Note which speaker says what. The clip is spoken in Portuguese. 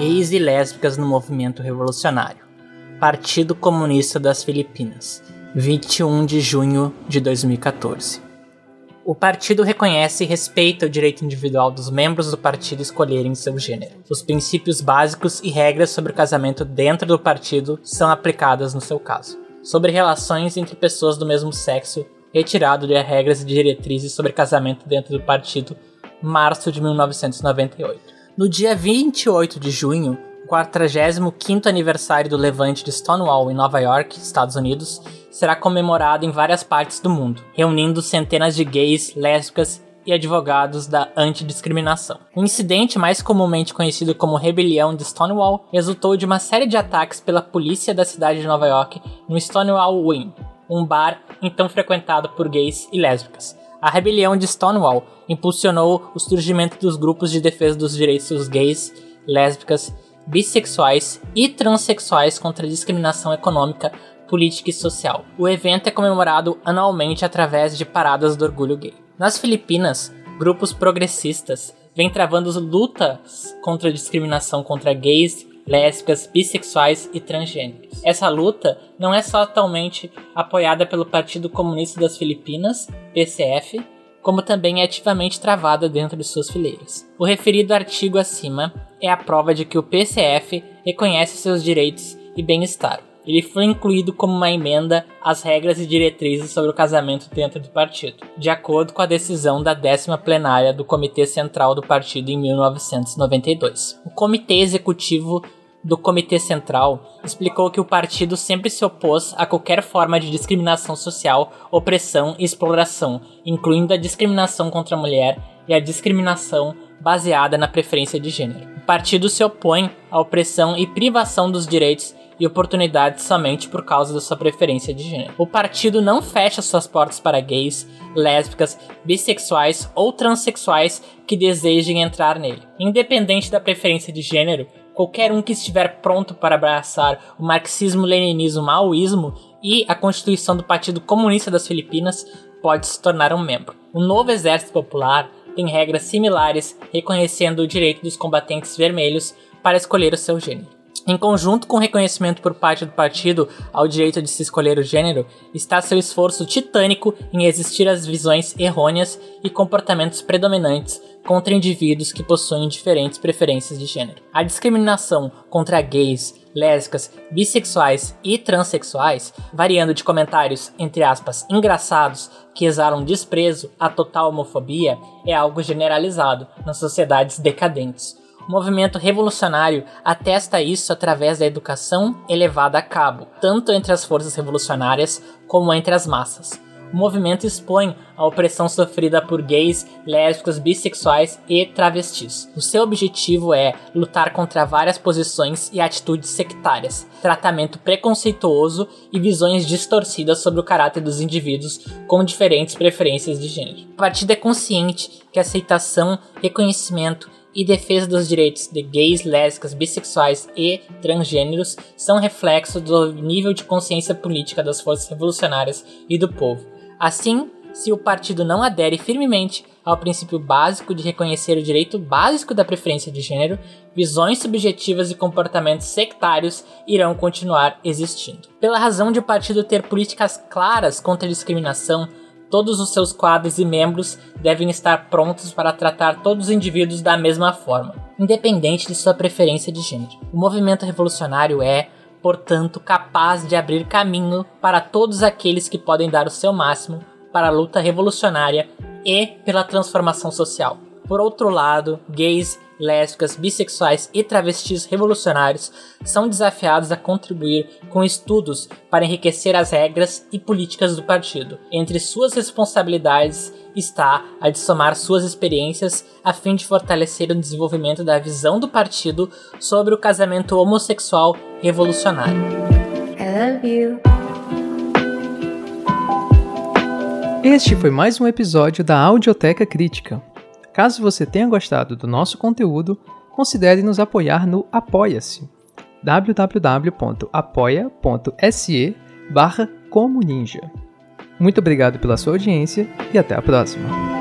Speaker 1: gays e lésbicas no movimento revolucionário. Partido Comunista das Filipinas, 21 de junho de 2014. O partido reconhece e respeita o direito individual dos membros do partido escolherem seu gênero. Os princípios básicos e regras sobre o casamento dentro do partido são aplicadas no seu caso. Sobre relações entre pessoas do mesmo sexo, retirado de regras e diretrizes sobre casamento dentro do partido, março de 1998. No dia 28 de junho, 45º aniversário do levante de Stonewall em Nova York, Estados Unidos, será comemorado em várias partes do mundo, reunindo centenas de gays, lésbicas e advogados da antidiscriminação. O incidente, mais comumente conhecido como Rebelião de Stonewall, resultou de uma série de ataques pela polícia da cidade de Nova York no Stonewall Inn, um bar então frequentado por gays e lésbicas. A rebelião de Stonewall impulsionou o surgimento dos grupos de defesa dos direitos gays, lésbicas bissexuais e transexuais contra a discriminação econômica, política e social. O evento é comemorado anualmente através de paradas do orgulho gay. Nas Filipinas, grupos progressistas vêm travando lutas contra a discriminação contra gays, lésbicas, bissexuais e transgêneros. Essa luta não é só atualmente apoiada pelo Partido Comunista das Filipinas, PCF, como também é ativamente travada dentro de suas fileiras. O referido artigo acima é a prova de que o PCF reconhece seus direitos e bem-estar. Ele foi incluído como uma emenda às regras e diretrizes sobre o casamento dentro do partido, de acordo com a decisão da décima plenária do Comitê Central do Partido em 1992. O Comitê Executivo do Comitê Central explicou que o partido sempre se opôs a qualquer forma de discriminação social, opressão e exploração, incluindo a discriminação contra a mulher e a discriminação baseada na preferência de gênero. O partido se opõe à opressão e privação dos direitos e oportunidades somente por causa da sua preferência de gênero. O partido não fecha suas portas para gays, lésbicas, bissexuais ou transexuais que desejem entrar nele. Independente da preferência de gênero, qualquer um que estiver pronto para abraçar o marxismo-leninismo-maoísmo e a constituição do Partido Comunista das Filipinas pode se tornar um membro. O novo Exército Popular tem regras similares reconhecendo o direito dos combatentes vermelhos para escolher o seu gênero. Em conjunto com o reconhecimento por parte do partido ao direito de se escolher o gênero, está seu esforço titânico em resistir às visões errôneas e comportamentos predominantes contra indivíduos que possuem diferentes preferências de gênero. A discriminação contra gays, lésbicas, bissexuais e transexuais, variando de comentários entre aspas engraçados que exalam desprezo à total homofobia, é algo generalizado nas sociedades decadentes movimento revolucionário atesta isso através da educação elevada a cabo, tanto entre as forças revolucionárias como entre as massas. O movimento expõe a opressão sofrida por gays, lésbicos, bissexuais e travestis. O seu objetivo é lutar contra várias posições e atitudes sectárias, tratamento preconceituoso e visões distorcidas sobre o caráter dos indivíduos com diferentes preferências de gênero. O partido é consciente que aceitação, reconhecimento e defesa dos direitos de gays, lésbicas, bissexuais e transgêneros são reflexo do nível de consciência política das forças revolucionárias e do povo. Assim, se o partido não adere firmemente ao princípio básico de reconhecer o direito básico da preferência de gênero, visões subjetivas e comportamentos sectários irão continuar existindo. Pela razão de o partido ter políticas claras contra a discriminação, Todos os seus quadros e membros devem estar prontos para tratar todos os indivíduos da mesma forma, independente de sua preferência de gênero. O movimento revolucionário é, portanto, capaz de abrir caminho para todos aqueles que podem dar o seu máximo para a luta revolucionária e pela transformação social. Por outro lado, gays lésbicas, bissexuais e travestis revolucionários são desafiados a contribuir com estudos para enriquecer as regras e políticas do partido. Entre suas responsabilidades está a de somar suas experiências a fim de fortalecer o desenvolvimento da visão do partido sobre o casamento homossexual revolucionário. I love you.
Speaker 2: Este foi mais um episódio da Audioteca Crítica. Caso você tenha gostado do nosso conteúdo, considere nos apoiar no Apoia-se www.apoia.se barra Muito obrigado pela sua audiência e até a próxima.